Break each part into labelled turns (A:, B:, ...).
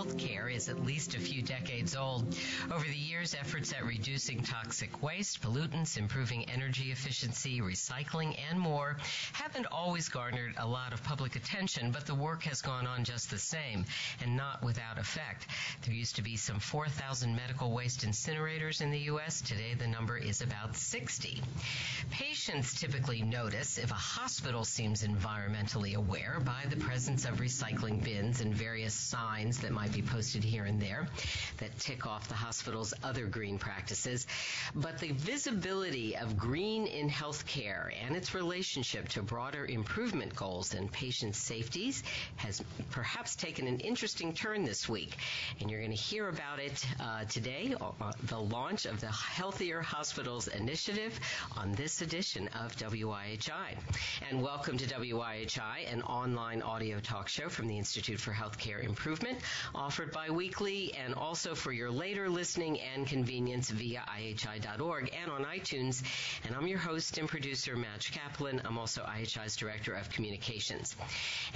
A: healthcare is at least a few decades old. Over the years, efforts at reducing toxic waste, pollutants, improving energy efficiency, recycling, and more haven't always garnered a lot of public attention, but the work has gone on just the same and not without effect. There used to be some 4,000 medical waste incinerators in the U.S. Today, the number is about 60. Patients typically notice if a hospital seems environmentally aware by the presence of recycling bins and various signs that might be posted here and there that tick off the hospital's other green practices. But the visibility of green in healthcare and its relationship to broader improvement goals and patient safeties has perhaps taken an interesting turn this week. And you're going to hear about it uh, today, uh, the launch of the Healthier Hospitals Initiative on this edition of WIHI. And welcome to WIHI, an online audio talk show from the Institute for Healthcare Improvement, offered bi-weekly and also for your later listening and convenience via IHI.org and on iTunes. And I'm your host and producer, Madge Kaplan. I'm also IHI's Director of Communications.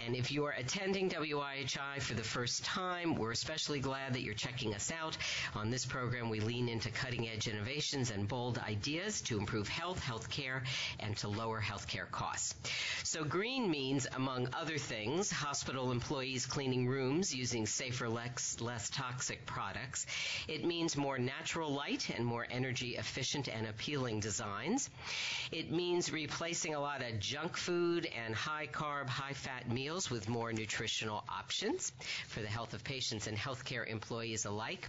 A: And if you are attending WIHI for the first time, we're especially glad that you're checking us out. On this program, we lean into cutting edge innovations and bold ideas to improve health, healthcare, and to lower healthcare costs. So green means, among other things, hospital employees cleaning rooms using safer, less, toxic products. It means more natural light and more energy efficient and appealing designs. It means replacing a lot of junk food and high carb, high fat meals with more nutritional options for the health of patients and healthcare employees alike.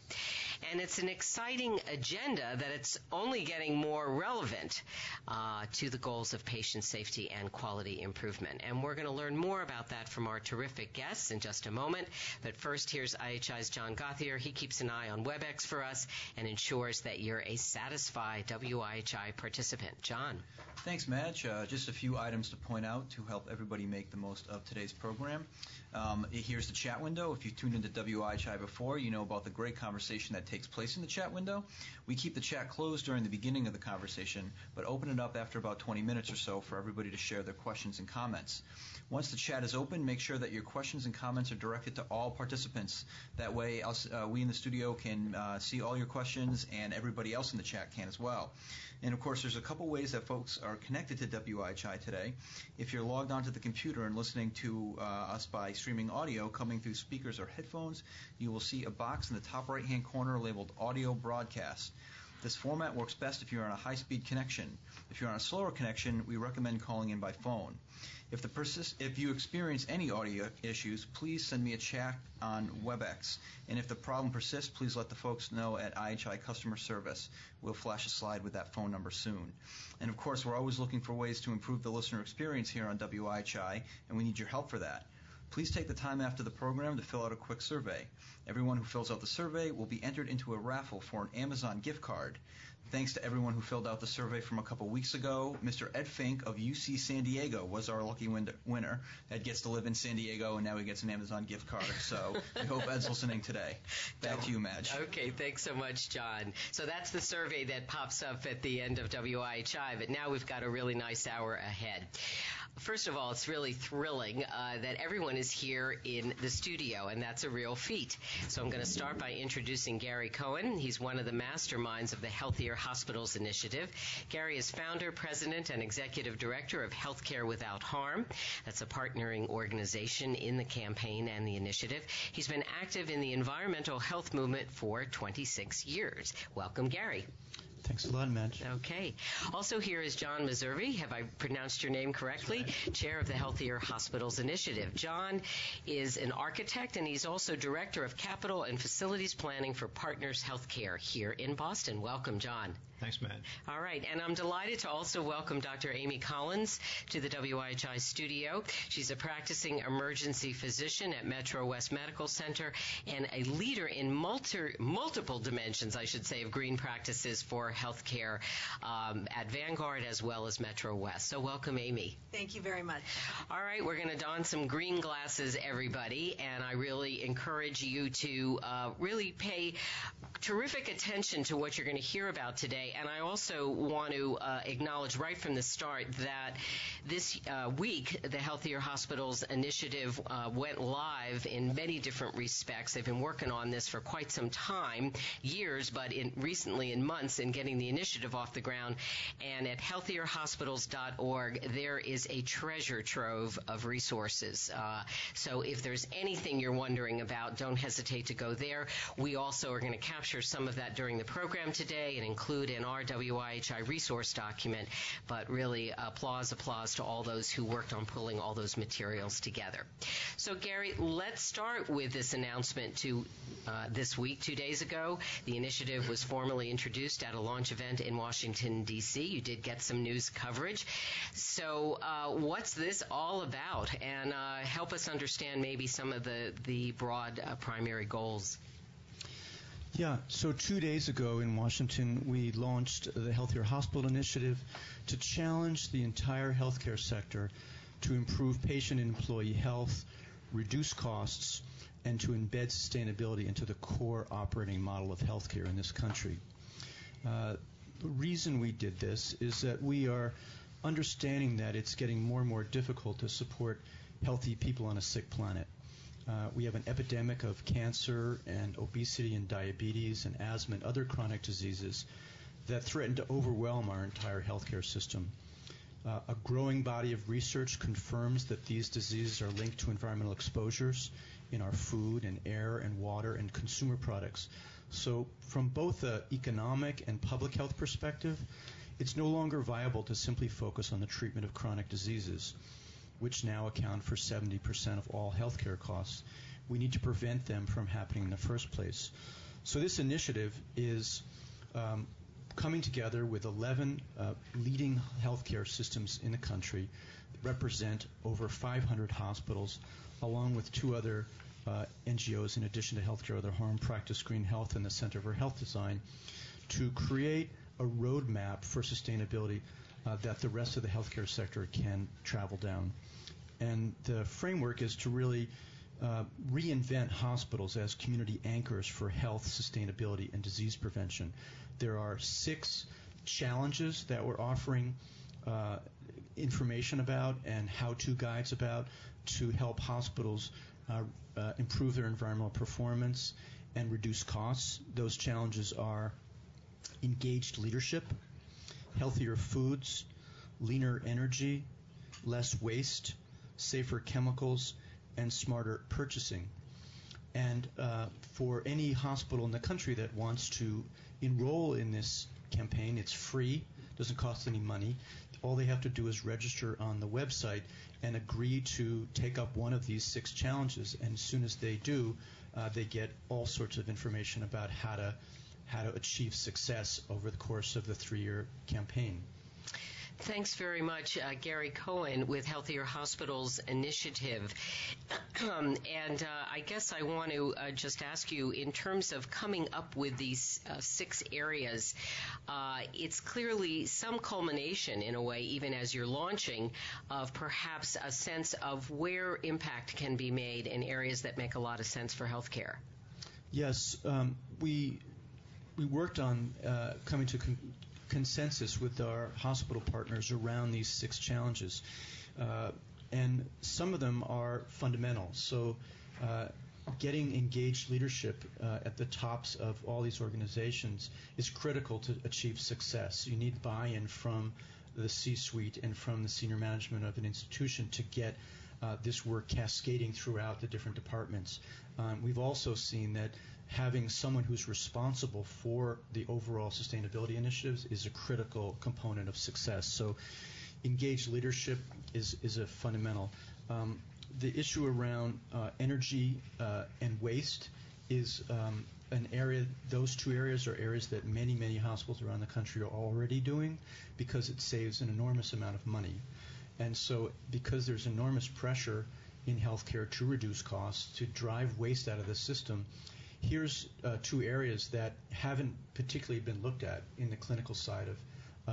A: And it's an exciting agenda that it's only getting more relevant uh, to the goals of patient safety and quality improvement. And we're going to learn more about that from our terrific guests in just a moment. But first, here's IHI's John Gothier. He keeps an eye on WebEx for us and ensures that you're a satisfied WIHI participant. John.
B: Thanks, Madge. Uh, just a few items to point out to help everybody make the most of today's program. Um, here's the chat window. If you tuned into WIHI before, you know about the great conversation that takes place in the chat window. We keep the chat closed during the beginning of the conversation, but open it up after about 20 minutes or so for everybody to share their questions and comments. Once the chat is open, make sure that your questions and comments are directed to all participants. That way, uh, we in the studio can uh, see all your questions, and everybody else in the chat can as well. And of course, there's a couple ways that folks are connected to WIHI today. If you're logged onto the computer and listening to uh, us by streaming audio coming through speakers or headphones, you will see a box in the top right hand corner labeled Audio Broadcast. This format works best if you're on a high speed connection. If you're on a slower connection, we recommend calling in by phone. If, the persist, if you experience any audio issues, please send me a chat on WebEx. And if the problem persists, please let the folks know at IHI Customer Service. We'll flash a slide with that phone number soon. And of course, we're always looking for ways to improve the listener experience here on WIHI, and we need your help for that. Please take the time after the program to fill out a quick survey. Everyone who fills out the survey will be entered into a raffle for an Amazon gift card. Thanks to everyone who filled out the survey from a couple weeks ago. Mr. Ed Fink of UC San Diego was our lucky winner. Ed gets to live in San Diego, and now he gets an Amazon gift card. So I hope Ed's listening today. Back to you, Madge.
A: Okay, thanks so much, John. So that's the survey that pops up at the end of WIHI, but now we've got a really nice hour ahead. First of all, it's really thrilling uh, that everyone is here in the studio, and that's a real feat. So I'm going to start by introducing Gary Cohen. He's one of the masterminds of the Healthier Hospitals Initiative. Gary is founder, president, and executive director of Healthcare Without Harm. That's a partnering organization in the campaign and the initiative. He's been active in the environmental health movement for 26 years. Welcome, Gary.
C: Thanks a lot, Madge.
A: Okay. Also here is John Messervy. Have I pronounced your name correctly? Right. Chair of the Healthier Hospitals Initiative. John is an architect and he's also Director of Capital and Facilities Planning for Partners Healthcare here in Boston. Welcome, John.
C: Thanks, Matt.
A: All right. And I'm delighted to also welcome Dr. Amy Collins to the WIHI studio. She's a practicing emergency physician at Metro West Medical Center and a leader in multi, multiple dimensions, I should say, of green practices for healthcare um, at Vanguard as well as Metro West. So welcome, Amy.
D: Thank you very much.
A: All right, we're going to don some green glasses, everybody, and I really encourage you to uh, really pay terrific attention to what you're going to hear about today today. And I also want to uh, acknowledge right from the start that this uh, week, the Healthier Hospitals Initiative uh, went live in many different respects. They've been working on this for quite some time, years, but in, recently in months in getting the initiative off the ground. And at healthierhospitals.org, there is a treasure trove of resources. Uh, so if there's anything you're wondering about, don't hesitate to go there. We also are going to capture some of that during the program today and include in our WIHI resource document. But really, applause, applause to all those who worked on pulling all those materials together. So, Gary, let's start with this announcement to uh, this week, two days ago. The initiative was formally introduced at a launch event in Washington, D.C. You did get some news coverage. So, uh, what's this all about? And uh, help us understand maybe some of the, the broad uh, primary goals.
C: Yeah, so two days ago in Washington, we launched the Healthier Hospital Initiative to challenge the entire healthcare sector to improve patient and employee health, reduce costs, and to embed sustainability into the core operating model of healthcare in this country. Uh, the reason we did this is that we are understanding that it's getting more and more difficult to support healthy people on a sick planet. Uh, we have an epidemic of cancer and obesity and diabetes and asthma and other chronic diseases that threaten to overwhelm our entire healthcare system. Uh, a growing body of research confirms that these diseases are linked to environmental exposures in our food and air and water and consumer products. So, from both an economic and public health perspective, it's no longer viable to simply focus on the treatment of chronic diseases which now account for 70% of all healthcare costs. We need to prevent them from happening in the first place. So this initiative is um, coming together with 11 uh, leading healthcare systems in the country that represent over 500 hospitals, along with two other uh, NGOs in addition to Healthcare Without Harm, Practice Green Health, and the Center for Health Design, to create a roadmap for sustainability uh, that the rest of the healthcare sector can travel down. And the framework is to really uh, reinvent hospitals as community anchors for health, sustainability, and disease prevention. There are six challenges that we're offering uh, information about and how-to guides about to help hospitals uh, uh improve their environmental performance and reduce costs. Those challenges are engaged leadership, healthier foods, leaner energy, less waste, safer chemicals, and smarter purchasing. And uh, for any hospital in the country that wants to enroll in this campaign, it's free, doesn't cost any money. All they have to do is register on the website and agree to take up one of these six challenges. And as soon as they do, uh, they get all sorts of information about how to how to achieve success over the course of the three-year campaign.
A: Thanks very much, uh, Gary Cohen with Healthier Hospitals Initiative. Um, and uh, I guess I want to uh, just ask you, in terms of coming up with these uh, six areas, uh, it's clearly some culmination, in a way, even as you're launching, of perhaps a sense of where impact can be made in areas that make a lot of sense for healthcare.
C: Yes, um, we we worked on uh, coming to con- consensus with our hospital partners around these six challenges. Uh, and some of them are fundamental. So, uh, getting engaged leadership uh, at the tops of all these organizations is critical to achieve success. You need buy in from the C suite and from the senior management of an institution to get uh, this work cascading throughout the different departments. Um, we've also seen that having someone who's responsible for the overall sustainability initiatives is a critical component of success. So engaged leadership is, is a fundamental. Um, the issue around uh, energy uh, and waste is um, an area, those two areas are areas that many, many hospitals around the country are already doing because it saves an enormous amount of money. And so, because there's enormous pressure in healthcare to reduce costs, to drive waste out of the system, here's uh, two areas that haven't particularly been looked at in the clinical side of,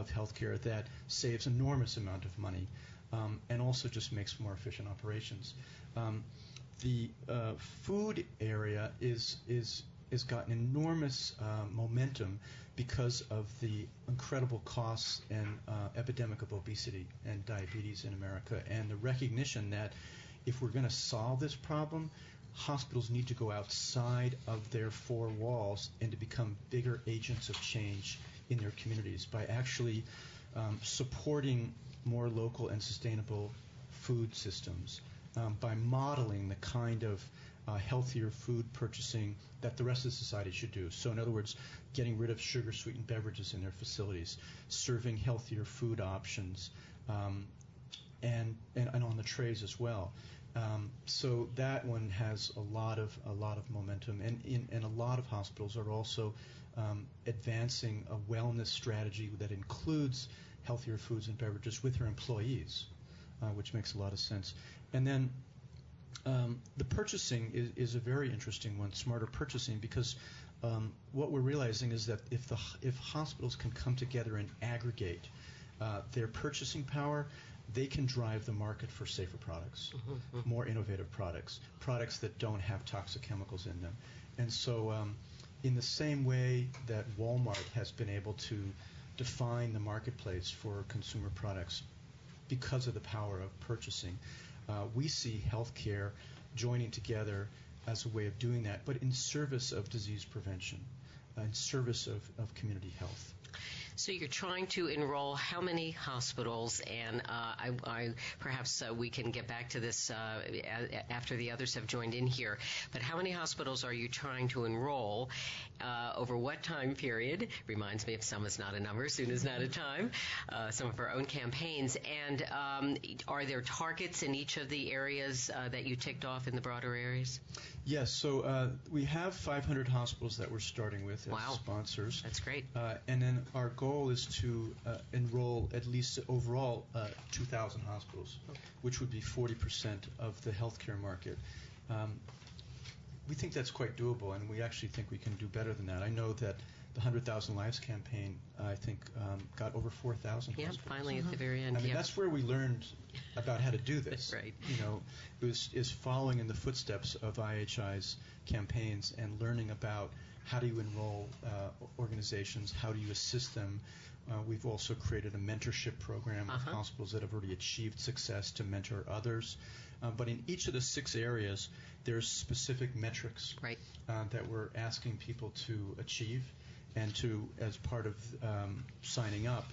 C: of healthcare that saves enormous amount of money um, and also just makes more efficient operations. Um, the uh, food area is is has gotten enormous uh, momentum because of the incredible costs and uh, epidemic of obesity and diabetes in America, and the recognition that if we're going to solve this problem, hospitals need to go outside of their four walls and to become bigger agents of change in their communities by actually um, supporting more local and sustainable food systems, um, by modeling the kind of uh, healthier food purchasing that the rest of society should do. So, in other words, getting rid of sugar sweetened beverages in their facilities, serving healthier food options, um, and, and, and on the trays as well. Um, so that one has a lot of a lot of momentum, and in, and a lot of hospitals are also um, advancing a wellness strategy that includes healthier foods and beverages with their employees, uh, which makes a lot of sense. And then um, the purchasing is, is, a very interesting one, smarter purchasing, because um, what we're realizing is that if the if hospitals can come together and aggregate uh, their purchasing power, they can drive the market for safer products, mm-hmm, mm-hmm. more innovative products, products that don't have toxic chemicals in them. And so, um, in the same way that Walmart has been able to define the marketplace for consumer products because of the power of purchasing, uh, we see healthcare joining together as a way of doing that, but in service of disease prevention, uh, in service of, of community health.
A: So you're trying to enroll how many hospitals? And uh, I, I, perhaps uh, we can get back to this uh, after the others have joined in here. But how many hospitals are you trying to enroll? Uh, over what time period? Reminds me of some is not a number, soon is not a time. Uh, some of our own campaigns. And um, are there targets in each of the areas uh, that you ticked off in the broader areas?
C: Yes, so uh, we have 500 hospitals that we're starting with as
A: wow.
C: sponsors.
A: That's great.
C: Uh, and then our goal is to uh, enroll at least overall uh, 2,000 hospitals, okay. which would be 40% of the healthcare market. Um, we think that's quite doable, and we actually think we can do better than that. I know that the 100,000 Lives campaign, I think, um, got over 4,000.
A: Yeah, finally at the very end.
C: I mean,
A: yeah.
C: that's where we learned about how to do this.
A: right.
C: You know, it was is following in the footsteps of IHI's campaigns and learning about how do you enroll uh, organizations, how do you assist them. Uh, we've also created a mentorship program uh-huh. with hospitals that have already achieved success to mentor others. Uh, but in each of the six areas, there's specific metrics
A: right.
C: Uh, that we're asking people to achieve and to, as part of um, signing up,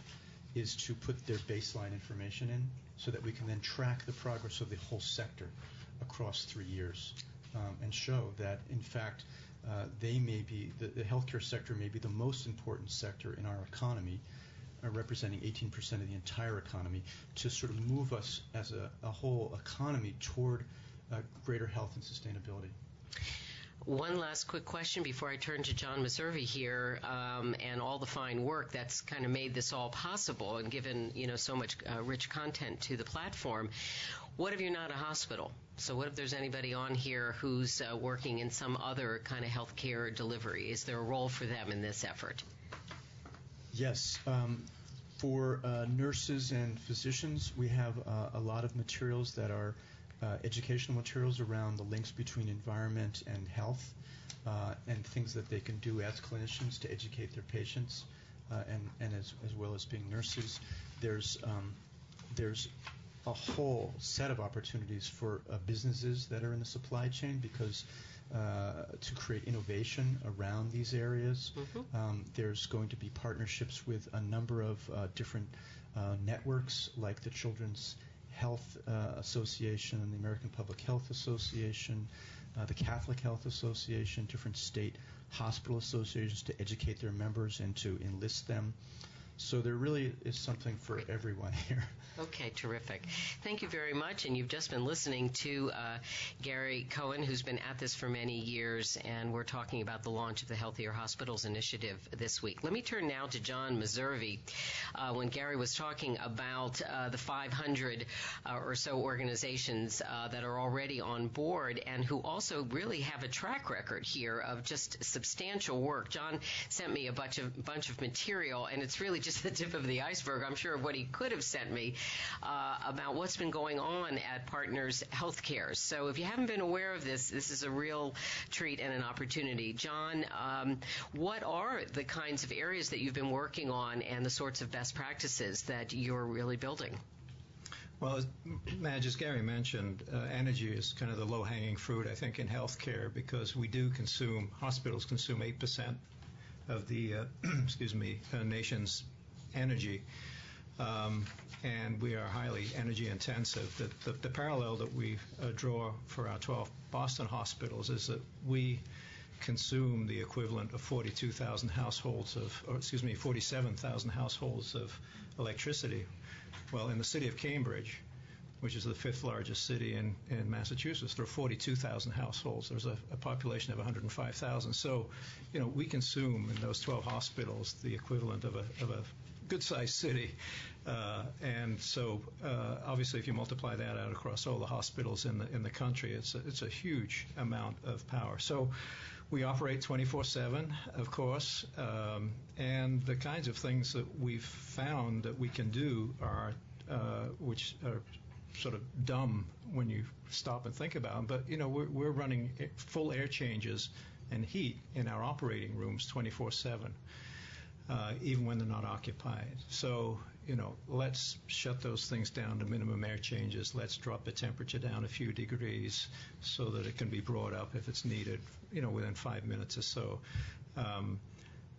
C: is to put their baseline information in so that we can then track the progress of the whole sector across three years um, and show that, in fact, uh, they may be, the, the, healthcare sector may be the most important sector in our economy, uh, representing 18% of the entire economy, to sort of move us as a, a whole economy toward uh, greater health and sustainability.
A: One last quick question before I turn to John Messervy here, um, and all the fine work that's kind of made this all possible and given you know so much uh, rich content to the platform. What if you're not a hospital? So what if there's anybody on here who's uh, working in some other kind of healthcare delivery? Is there a role for them in this effort?
C: Yes. Um, for uh, nurses and physicians, we have uh, a lot of materials that are educational materials around the links between environment and health uh, and things that they can do as clinicians to educate their patients uh, and, and as, as well as being nurses. There's, um, there's a whole set of opportunities for uh, businesses that are in the supply chain because uh, to create innovation around these areas. Mm-hmm. Um, there's going to be partnerships with a number of uh, different uh, networks like the Children's Health uh, Association, the American Public Health Association, uh, the Catholic Health Association, different state hospital associations to educate their members and to enlist them. So there really is something for everyone here.
A: Okay, terrific. Thank you very much. And you've just been listening to uh, Gary Cohen, who's been at this for many years, and we're talking about the launch of the Healthier Hospitals Initiative this week. Let me turn now to John Messervy. Uh, when Gary was talking about uh, the 500 uh, or so organizations uh, that are already on board and who also really have a track record here of just substantial work. John sent me a bunch of bunch of material, and it's really just just the tip of the iceberg, I'm sure, of what he could have sent me uh, about what's been going on at Partners Healthcare. So if you haven't been aware of this, this is a real treat and an opportunity. John, um, what are the kinds of areas that you've been working on and the sorts of best practices that you're really building?
D: Well, Madge, as Gary mentioned, uh, energy is kind of the low-hanging fruit, I think, in healthcare because we do consume, hospitals consume 8% of the, uh, excuse me, uh, nation's energy. Um, and we are highly energy intensive. The, the, the parallel that we uh, draw for our 12 Boston hospitals is that we consume the equivalent of 42,000 households of, or excuse me, 47,000 households of electricity well, in the city of Cambridge, which is the fifth largest city in, in Massachusetts, there are 42,000 households. There's a, a population of 105,000. So, you know, we consume in those 12 hospitals the equivalent of a, of a good-sized city. Uh, and so, uh, obviously, if you multiply that out across all the hospitals in the in the country, it's a, it's a huge amount of power. So, we operate 24/7, of course, um, and the kinds of things that we've found that we can do are, uh, which are sort of dumb when you stop and think about them. But you know, we're, we're running full air changes and heat in our operating rooms 24/7, uh, even when they're not occupied. So you know, let's shut those things down to minimum air changes. Let's drop the temperature down a few degrees so that it can be brought up if it's needed, you know, within five minutes or so. Um,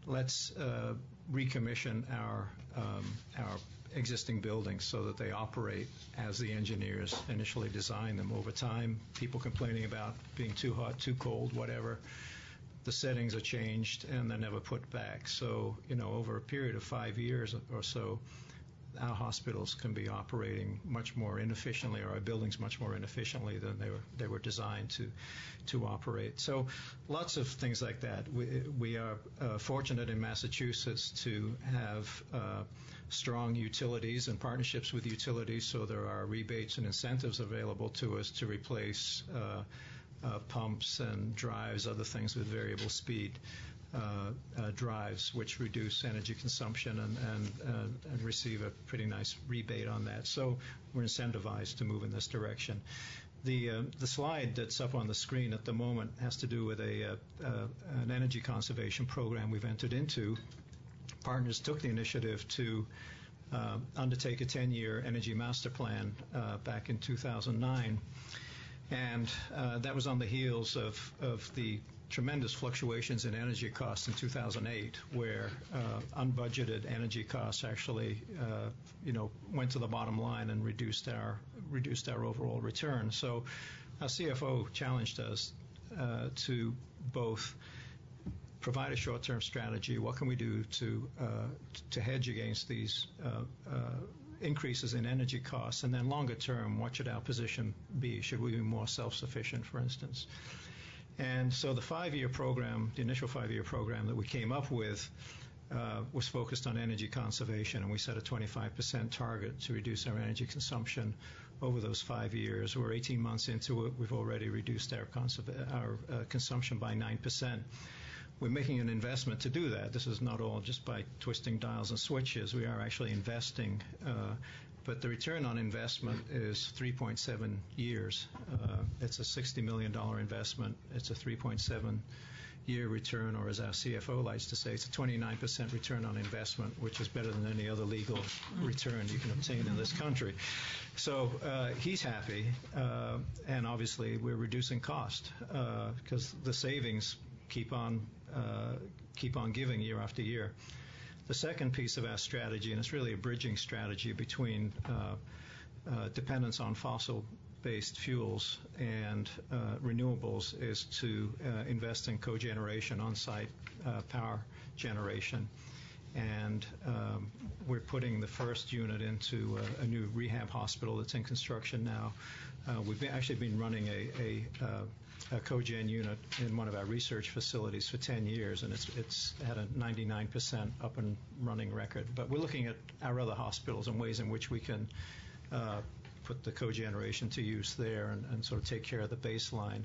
D: let's uh, recommission our um, our existing buildings so that they operate as the engineers initially designed them. Over time, people complaining about being too hot, too cold, whatever the settings are changed and they're never put back. So, you know, over a period of five years or so, our hospitals can be operating much more inefficiently, or our buildings much more inefficiently than they were they were designed to to operate. So, lots of things like that. We we are uh, fortunate in Massachusetts to have. Uh, strong utilities and partnerships with utilities, so there are rebates and incentives available to us to replace uh, uh pumps and drives, other things with variable speed. Uh, uh, drives, which reduce energy consumption and, and, uh, and receive a pretty nice rebate on that. So we're incentivized to move in this direction. The, uh, the slide that's up on the screen at the moment has to do with a, uh, uh, an energy conservation program we've entered into. Partners took the initiative to undertake a 10-year energy master plan back in 2009, and that was on the heels of, of the tremendous fluctuations in energy costs in 2008, where uh, unbudgeted energy costs actually, uh, you know, went to the bottom line and reduced our reduced our overall return. So, our CFO challenged us uh, to both provide a short-term strategy. What can we do to uh, to hedge against these? Increases in energy costs, and then longer term, what should our position be? Should we be more self-sufficient, for instance? And so the five-year program, the initial five-year program that we came up with, uh, was focused on energy conservation, and we set a 25% target to reduce our energy consumption over those five years. We're 18 months into it. We've already reduced our, our uh, consumption by 9%. We're making an investment to do that. This is not all just by twisting dials and switches. We are actually investing uh, but the return on investment is 3.7 years. Uh, it's a $60 million investment. It's a 3.7 year return, or as our CFO likes to say, it's a 29% return on investment, which is better than any other legal return you can obtain in this country. So uh, he's happy, uh, and obviously we're reducing cost because uh, the savings keep on uh, keep on giving year after year. The second piece of our strategy, and it's really a bridging strategy between uh, uh, dependence on fossil based fuels and uh, renewables, is to uh, invest in cogeneration, on site uh, power generation. And um, we're putting the first unit into a, a, new rehab hospital that's in construction now. Uh, we've been, actually been running a, a a cogen unit in one of our research facilities for 10 years, and it's, it's had a 99% up and running record. But we're looking at our other hospitals and ways in which we can uh, put the cogeneration to use there and, and, sort of take care of the baseline.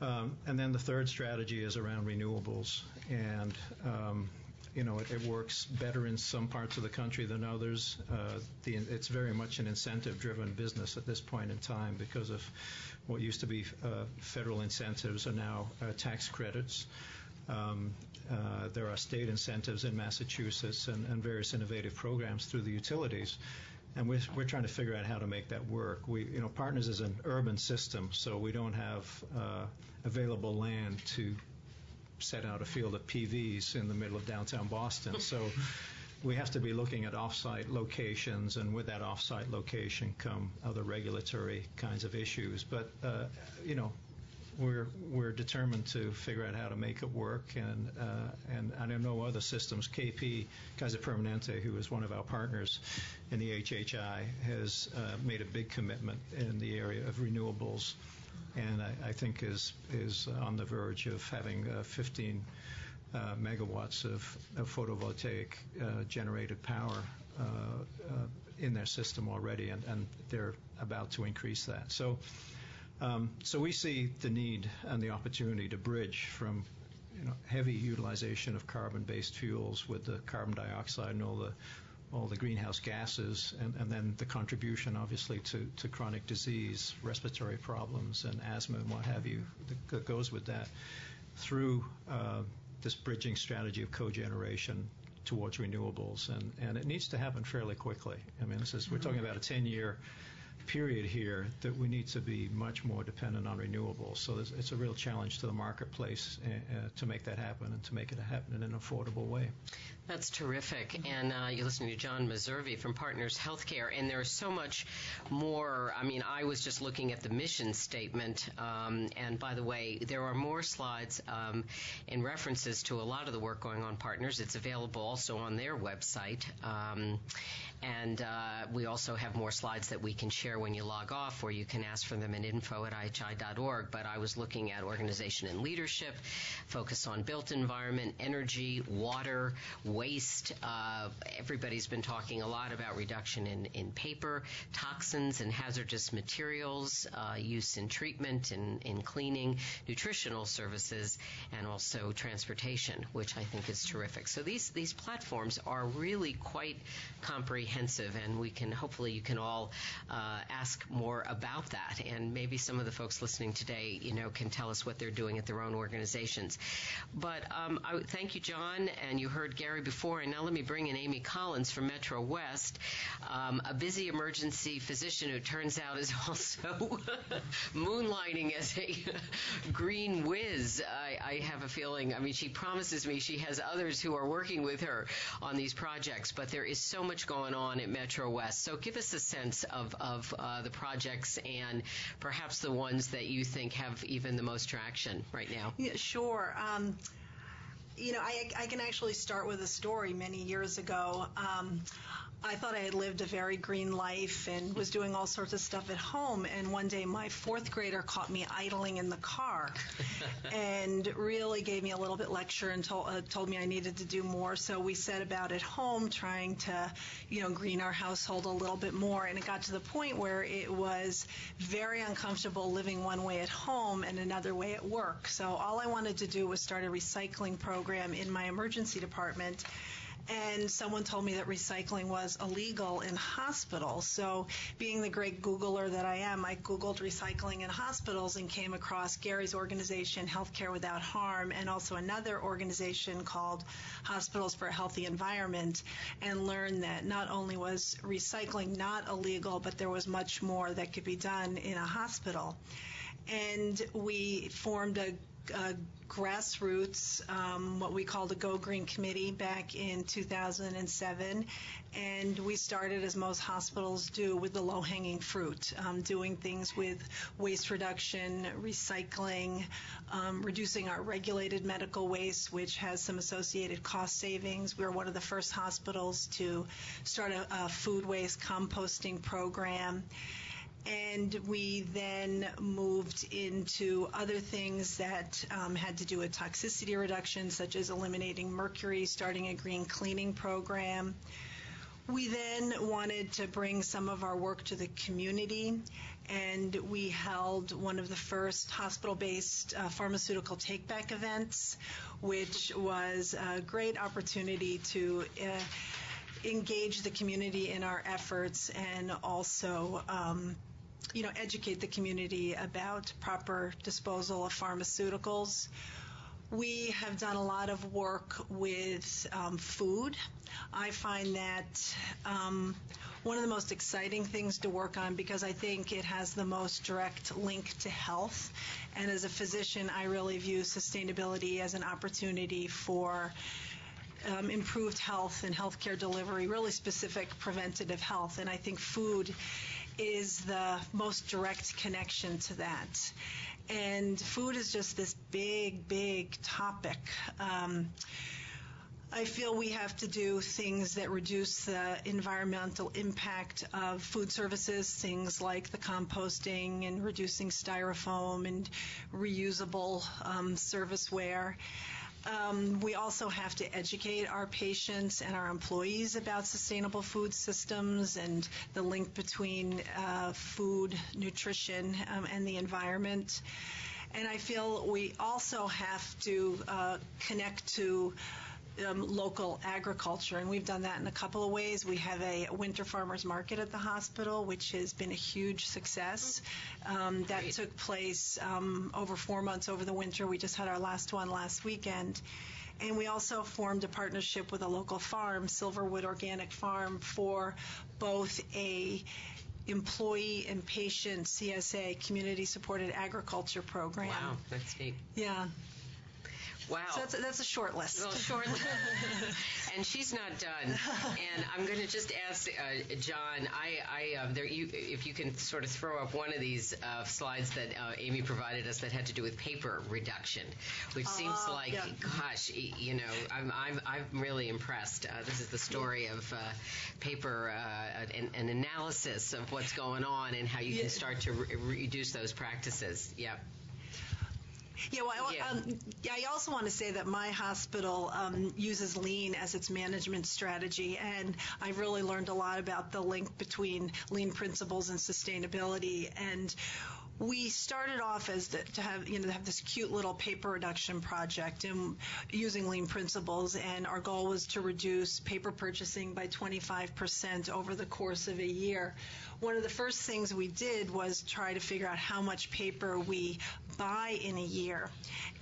D: Um, and then the third strategy is around renewables. And um, you know, it, it, works better in some parts of the country than others. Uh, the, it's very much an incentive-driven business at this point in time because of what used to be uh, federal incentives are now uh, tax credits. Um, uh, there are state incentives in Massachusetts and, and, various innovative programs through the utilities. And we're, we're trying to figure out how to make that work. We, you know, Partners is an urban system, so we don't have uh, available land to set out a field of PVs in the middle of downtown Boston. So we have to be looking at offsite locations, and with that offsite location come other regulatory kinds of issues. But uh, you know, we're we're determined to figure out how to make it work, and uh, and I know other systems. KP Kaiser Permanente, who is one of our partners in the HHI, has uh, made a big commitment in the area of renewables and I, I think is is on the verge of having uh, 15 uh, megawatts of, of photovoltaic uh, generated power uh, uh, in their system already, and, and, they're about to increase that. So. Um, so we see the need and the opportunity to bridge from you know, heavy utilization of carbon-based fuels with the carbon dioxide and all the all the greenhouse gases, and, and then the contribution, obviously, to, to chronic disease, respiratory problems, and asthma and what have you that goes with that through uh, this bridging strategy of cogeneration towards renewables. And, and it needs to happen fairly quickly. I mean, this is, we're talking about a 10 year period here that we need to be much more dependent on renewables. So it's a real challenge to the marketplace uh, uh, to make that happen and to make it happen in an affordable way.
A: That's terrific. And uh, you're listening to John Messervy from Partners Healthcare, and there's so much more. I mean, I was just looking at the mission statement, um, and by the way, there are more slides um, and references to a lot of the work going on Partners. It's available also on their website. Um, and uh, we also have more slides that we can share when you log off, or you can ask for them at info at ihi.org. But I was looking at organization and leadership, focus on built environment, energy, water, waste. Uh, everybody's been talking a lot about reduction in, in paper, toxins, and hazardous materials, uh, use in treatment and in cleaning, nutritional services, and also transportation, which I think is terrific. So these, these platforms are really quite comprehensive comprehensive, and we can hopefully you can all uh, ask more about that, and maybe some of the folks listening today, you know, can tell us what they're doing at their own organizations. But um, I thank you, John, and you heard Gary before, and now let me bring in Amy Collins from Metro West, um, a busy emergency physician who turns out is also moonlighting as a green whiz. I, I have a feeling. I mean, she promises me she has others who are working with her on these projects, but there is so much going on on at Metro West. So give us a sense of, of uh, the projects and perhaps the ones that you think have even the most traction right now.
E: Yeah, sure. Um, you know, I, I, can actually start with a story many years ago. Um, I thought I had lived a very green life and was doing all sorts of stuff at home. And one day, my fourth grader caught me idling in the car and really gave me a little bit lecture and told, uh, told me I needed to do more. So we set about at home trying to, you know, green our household a little bit more. And it got to the point where it was very uncomfortable living one way at home and another way at work. So all I wanted to do was start a recycling program in my emergency department and someone told me that recycling was illegal in hospitals. So, being the great Googler that I am, I Googled recycling in hospitals and came across Gary's organization, Healthcare Without Harm, and also another organization called Hospitals for a Healthy Environment, and learned that not only was recycling not illegal, but there was much more that could be done in a hospital. And we formed a uh, grassroots, um, what we called the Go Green Committee back in 2007. And we started, as most hospitals do, with the low hanging fruit, um, doing things with waste reduction, recycling, um, reducing our regulated medical waste, which has some associated cost savings. We were one of the first hospitals to start a, a food waste composting program and we then moved into other things that um, had to do with toxicity reduction, such as eliminating mercury, starting a green cleaning program. We then wanted to bring some of our work to the community, and we held one of the first hospital-based uh, pharmaceutical take-back events, which was a great opportunity to uh, engage the community in our efforts and also um, you know, educate the community about proper disposal of pharmaceuticals. We have done a lot of work with um, food. I find that um, one of the most exciting things to work on because I think it has the most direct link to health. And as a physician, I really view sustainability as an opportunity for um, improved health and healthcare delivery, really specific preventative health. And I think food is the most direct connection to that. And food is just this big, big topic. Um, I feel we have to do things that reduce the environmental impact of food services, things like the composting and reducing styrofoam and reusable um, serviceware. Um, we also have to educate our patients and our employees about sustainable food systems and the link between uh, food, nutrition, um, and the environment. And I feel we also have to uh, connect to um, local agriculture, and we've done that in a couple of ways. We have a winter farmers market at the hospital, which has been a huge success. Um, that Great. took place um, over four months over the winter. We just had our last one last weekend. And we also formed a partnership with a local farm, Silverwood Organic Farm, for both a employee and patient CSA community supported agriculture program.
A: Wow, that's neat.
E: Yeah.
A: Wow.
E: So that's a, that's a short list.
A: Well, short list. and she's not done. And I'm going to just ask uh, John. I, I uh, there, you, if you can sort of throw up one of these uh, slides that uh, Amy provided us that had to do with paper reduction, which seems
E: uh,
A: like,
E: yeah.
A: gosh, you know, I'm, I'm, I'm really impressed. Uh, this is the story of paper and, an analysis of what's going on and how you yeah. can start to re- reduce those practices. Yep.
E: Yeah, well, yeah. Um, yeah, I also want to say that my hospital um, uses lean as its management strategy, and I've really learned a lot about the link between lean principles and sustainability. And we started off as the, to have you know have this cute little paper reduction project and using lean principles and our goal was to reduce paper purchasing by 25% over the course of a year one of the first things we did was try to figure out how much paper we buy in a year.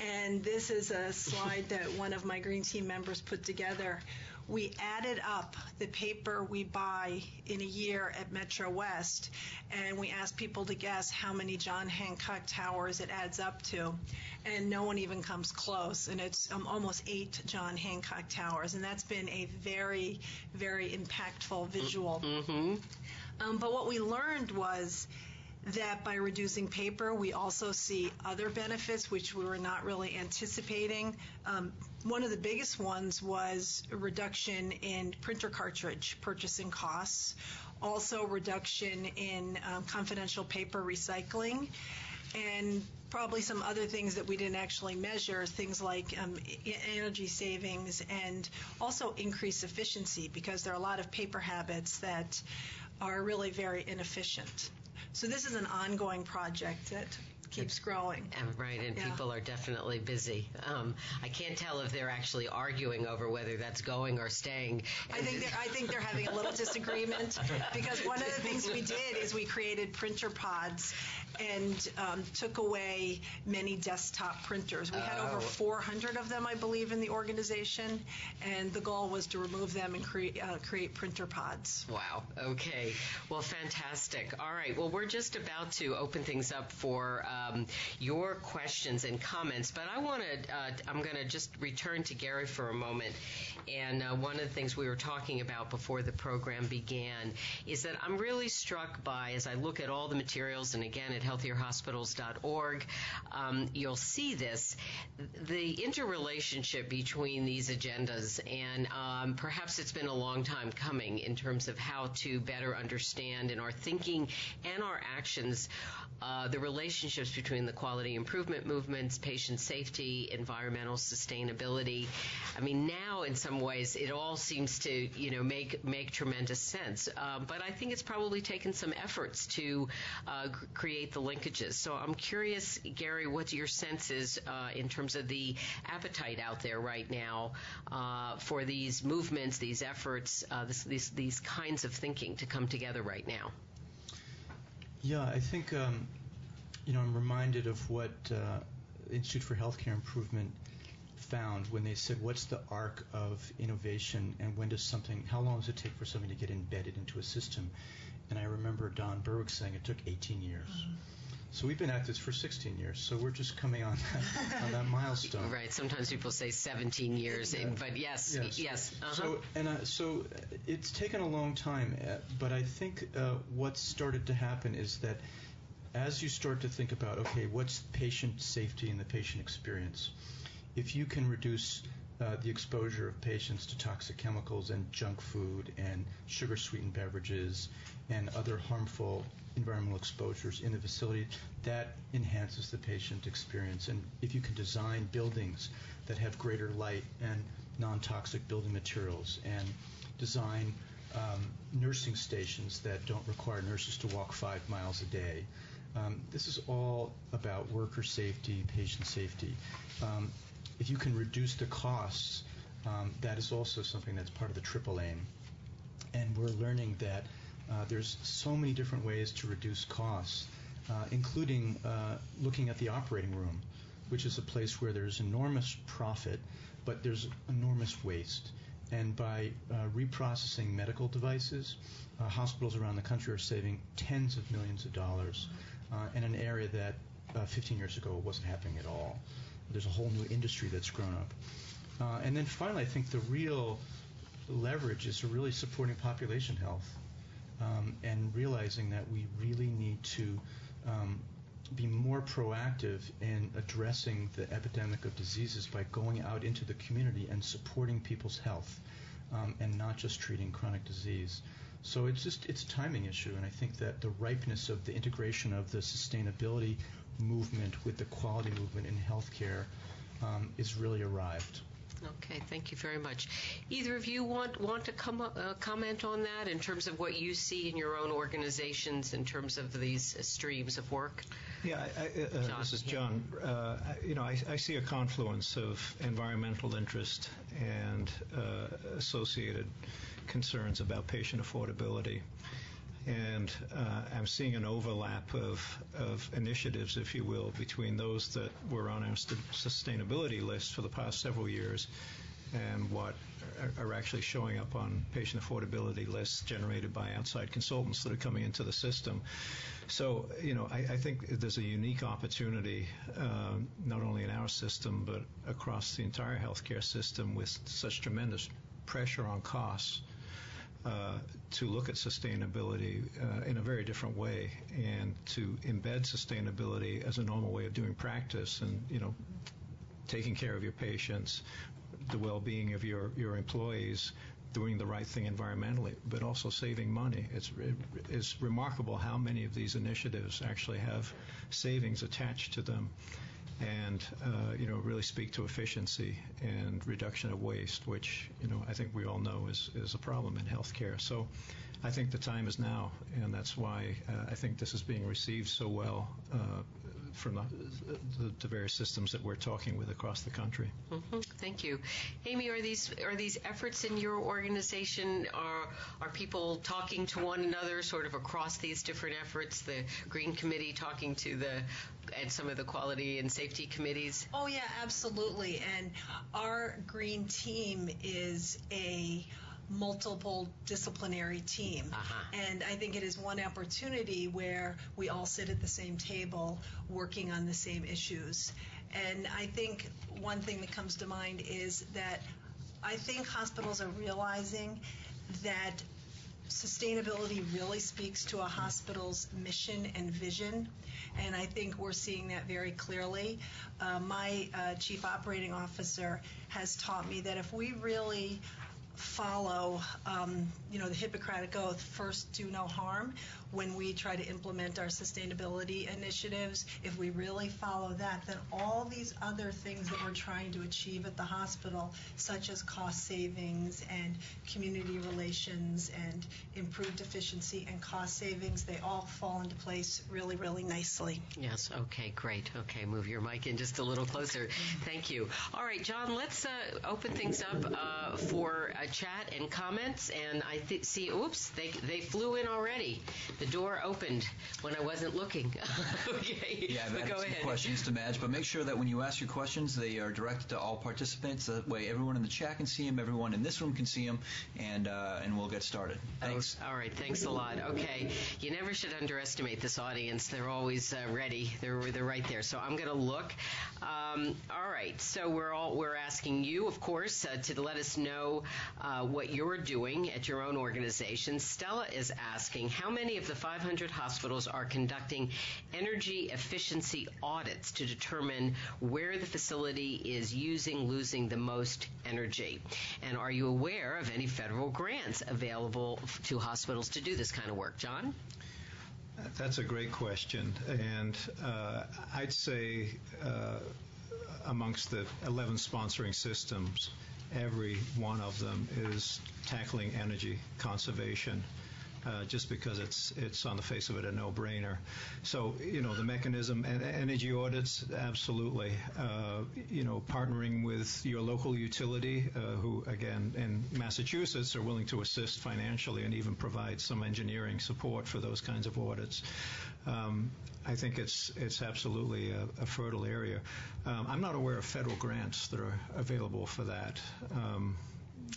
E: And this is a slide that one of my Green Team members put together. We added up the paper we buy in a year at Metro West, and we asked people to guess how many John Hancock towers it adds up to. And no one even comes close, and it's um, almost eight John Hancock towers. And that's been a very, very impactful visual.
A: Mm-hmm.
E: Um, but what we learned was that by reducing paper, we also see other benefits which we were not really anticipating. Um, one of the biggest ones was a reduction in printer cartridge purchasing costs, also reduction in um, confidential paper recycling, and probably some other things that we didn't actually measure, things like um, energy savings and also increased efficiency because there are a lot of paper habits that are really very inefficient. So this is an ongoing project that keeps growing.
A: right, and
E: yeah.
A: people are definitely busy. Um, I can't tell if they're actually arguing over whether that's going or staying.
E: I think they're, I think they're having a little disagreement because one of the things we did is we created printer pods and um, took away many desktop printers. We had oh. over 400 of them, I believe, in the organization, and the goal was to remove them and create uh, create printer pods.
A: Wow. Okay. Well, fantastic. All right. Well, we're just about to open things up for. Uh, um, your questions and comments. But I want to, uh, I'm going to just return to Gary for a moment. And uh, one of the things we were talking about before the program began is that I'm really struck by, as I look at all the materials, and again at healthierhospitals.org, um, you'll see this, the interrelationship between these agendas. And um, perhaps it's been a long time coming in terms of how to better understand in our thinking and our actions uh, the relationships between the quality improvement movements, patient safety, environmental sustainability. I mean, now in some ways it all seems to you know make make tremendous sense. Um, but I think it's probably taken some efforts to uh, create the linkages. So I'm curious, Gary, what your sense is uh, in terms of the appetite out there right now uh, for these movements, these efforts, uh, this, these these kinds of thinking to come together right now.
C: Yeah, I think um, you know I'm reminded of what uh, Institute for Healthcare Improvement found when they said, "What's the arc of innovation, and when does something? How long does it take for something to get embedded into a system?" And I remember Don Berwick saying it took 18 years. Mm-hmm. So we've been at this for 16 years. So we're just coming on that, on that milestone.
A: Right. Sometimes people say 17 years, yeah. but yes, yes. yes. Uh-huh.
C: So and uh, so it's taken a long time, uh, but I think uh, what's started to happen is that as you start to think about okay, what's patient safety and the patient experience, if you can reduce uh, the exposure of patients to toxic chemicals and junk food and sugar sweetened beverages and other harmful environmental exposures in the facility, that enhances the patient experience. And if you can design buildings that have greater light and non-toxic building materials and design um, nursing stations that don't require nurses to walk five miles a day. Um, this is all about worker safety, patient safety. Um, if you can reduce the costs, um, that is also something that's part of the triple aim. And we're learning that uh, there's so many different ways to reduce costs, uh, including uh, looking at the operating room, which is a place where there's enormous profit, but there's enormous waste. And by uh, reprocessing medical devices, uh, hospitals around the country are saving tens of millions of dollars uh, in an area that 15 years ago wasn't happening at all. There's a whole new industry that's grown up. and then finally, I think the real leverage is really supporting population health um, and realizing that we really need to um, be more proactive in addressing the epidemic of diseases by going out into the community and supporting people's health um, and not just treating chronic disease. So it's just it's a timing issue, and I think that the ripeness of the integration of the sustainability movement with the quality movement in healthcare um, is really arrived.
A: Okay, thank you very much. Either of you want want to come up, uh, comment on that in terms of what you see in your own organizations in terms of these uh, streams of work?
D: Yeah, I, uh, this is John. Uh, you know, I, I, see a confluence of environmental interest and uh, associated concerns about patient affordability and uh, I'm seeing an overlap of, of initiatives, if you will, between those that were on our st- sustainability list for the past several years and what are, actually showing up on patient affordability lists generated by outside consultants that are coming into the system. So, you know, I, I think there's a unique opportunity, uh, not only in our system, but across the entire healthcare system with such tremendous pressure on costs uh, to look at sustainability uh, in a very different way and to embed sustainability as a normal way of doing practice and you know taking care of your patients the well-being of your your employees doing the right thing environmentally but also saving money. It's it's remarkable how many of these initiatives actually have savings attached to them and uh, you know really speak to efficiency and reduction of waste, which you know I think we all know is is a problem in healthcare. So I think the time is now, and that's why uh, I think this is being received so well uh, from the, the, the, various systems that we're talking with across the country.
A: Mm-hmm. Thank you, Amy. Are these are these efforts in your organization? Are are people talking to one another, sort of across these different efforts? The Green Committee talking to the and some of the quality and safety committees.
E: Oh yeah, absolutely. And our Green team is a multiple disciplinary team. Uh-huh. And I think it is one opportunity where we all sit at the same table working on the same issues. And I think one thing that comes to mind is that I think hospitals are realizing that sustainability really speaks to a hospital's mission and vision. And I think we're seeing that very clearly. Uh, my uh, chief operating officer has taught me that if we really follow, um, you know, the Hippocratic Oath, first do no harm, when we try to implement our sustainability initiatives, if we really follow that, then all these other things that we're trying to achieve at the hospital, such as cost savings and community relations and improved efficiency and cost savings, they all fall into place really, really nicely.
A: Yes, okay, great. Okay, move your mic in just a little closer. Thank you. All right, John, let's uh, open things up uh, for a chat and comments. And I th- see, oops, they, they flew in already. The door opened when I wasn't looking. okay.
B: Yeah, I've
A: but go
B: some
A: ahead.
B: questions to Madge, but make sure that when you ask your questions, they are directed to all participants. That way, everyone in the chat can see them, everyone in this room can see them, and uh, and we'll get started. Thanks.
A: All right, thanks a lot. Okay, you never should underestimate this audience. They're always uh, ready. They're they're right there. So I'm going to look. Um, all right. So we're all we're asking you, of course, uh, to let us know uh, what you're doing at your own organization. Stella is asking how many of the 500 hospitals are conducting energy efficiency audits to determine where the facility is using losing the most energy, and are you aware of any federal grants available to hospitals to do this kind of work, John?
D: That's a great question, and uh, I'd say uh, amongst the 11 sponsoring systems, every one of them is tackling energy conservation. Uh, just because it's it's on the face of it a no-brainer. So you know the mechanism and energy audits, absolutely. Uh, you know partnering with your local utility, uh, who again in Massachusetts are willing to assist financially and even provide some engineering support for those kinds of audits. Um, I think it's it's absolutely a, a fertile area. Um, I'm not aware of federal grants that are available for that. Um,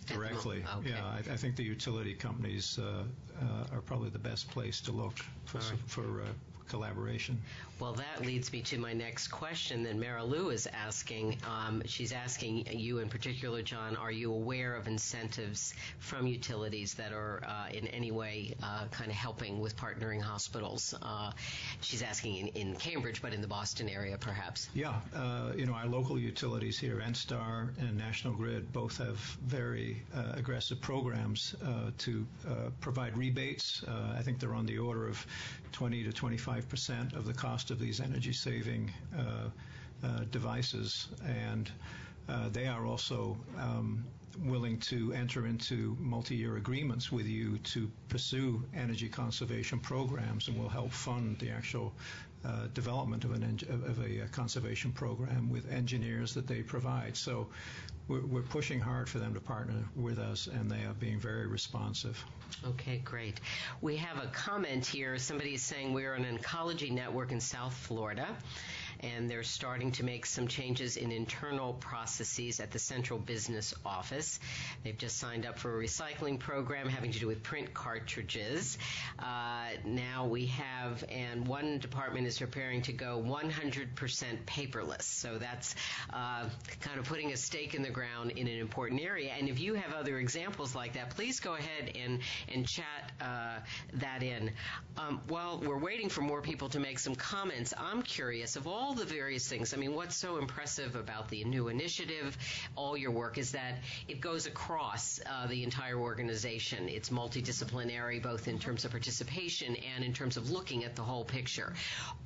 D: directly.
A: Okay.
D: Yeah, I, I think the utility companies uh, uh, are probably the best place to look for,
A: right.
D: for uh, collaboration.
A: Well, that leads me to my next question that Mara Lou is asking. Um, she's asking you in particular, John, are you aware of incentives from utilities that are uh, in any way uh, kind of helping with partnering hospitals? Uh, she's asking in, in Cambridge, but in the Boston area, perhaps.
D: Yeah, uh, you know, our local utilities here, NSTAR and National Grid, both have very uh, aggressive programs uh, to provide rebates. I think they're on the order of 20 to 25 percent of the cost of these energy-saving uh, uh, devices, and uh, they are also um, willing to enter into multi-year agreements with you to pursue energy conservation programs, and will help fund the actual uh, development of, an of a uh, conservation program with engineers that they provide. So we're, we're pushing hard for them to partner with us, and they are being very responsive.
A: Okay, great. We have a comment here. Somebody is saying we're an oncology network in South Florida, and they're starting to make some changes in internal processes at the central business office. They've just signed up for a recycling program having to do with print cartridges. Uh, now we have, and one department is preparing to go 100% paperless. So that's uh, kind of putting a stake in the ground in an important area. And if you have other examples like that, please go ahead and and chat uh, that in. Um, while we're waiting for more people to make some comments, I'm curious of all the various things. I mean, what's so impressive about the new initiative, all your work, is that it goes across uh, the entire organization. It's multidisciplinary, both in terms of participation and in terms of looking at the whole picture.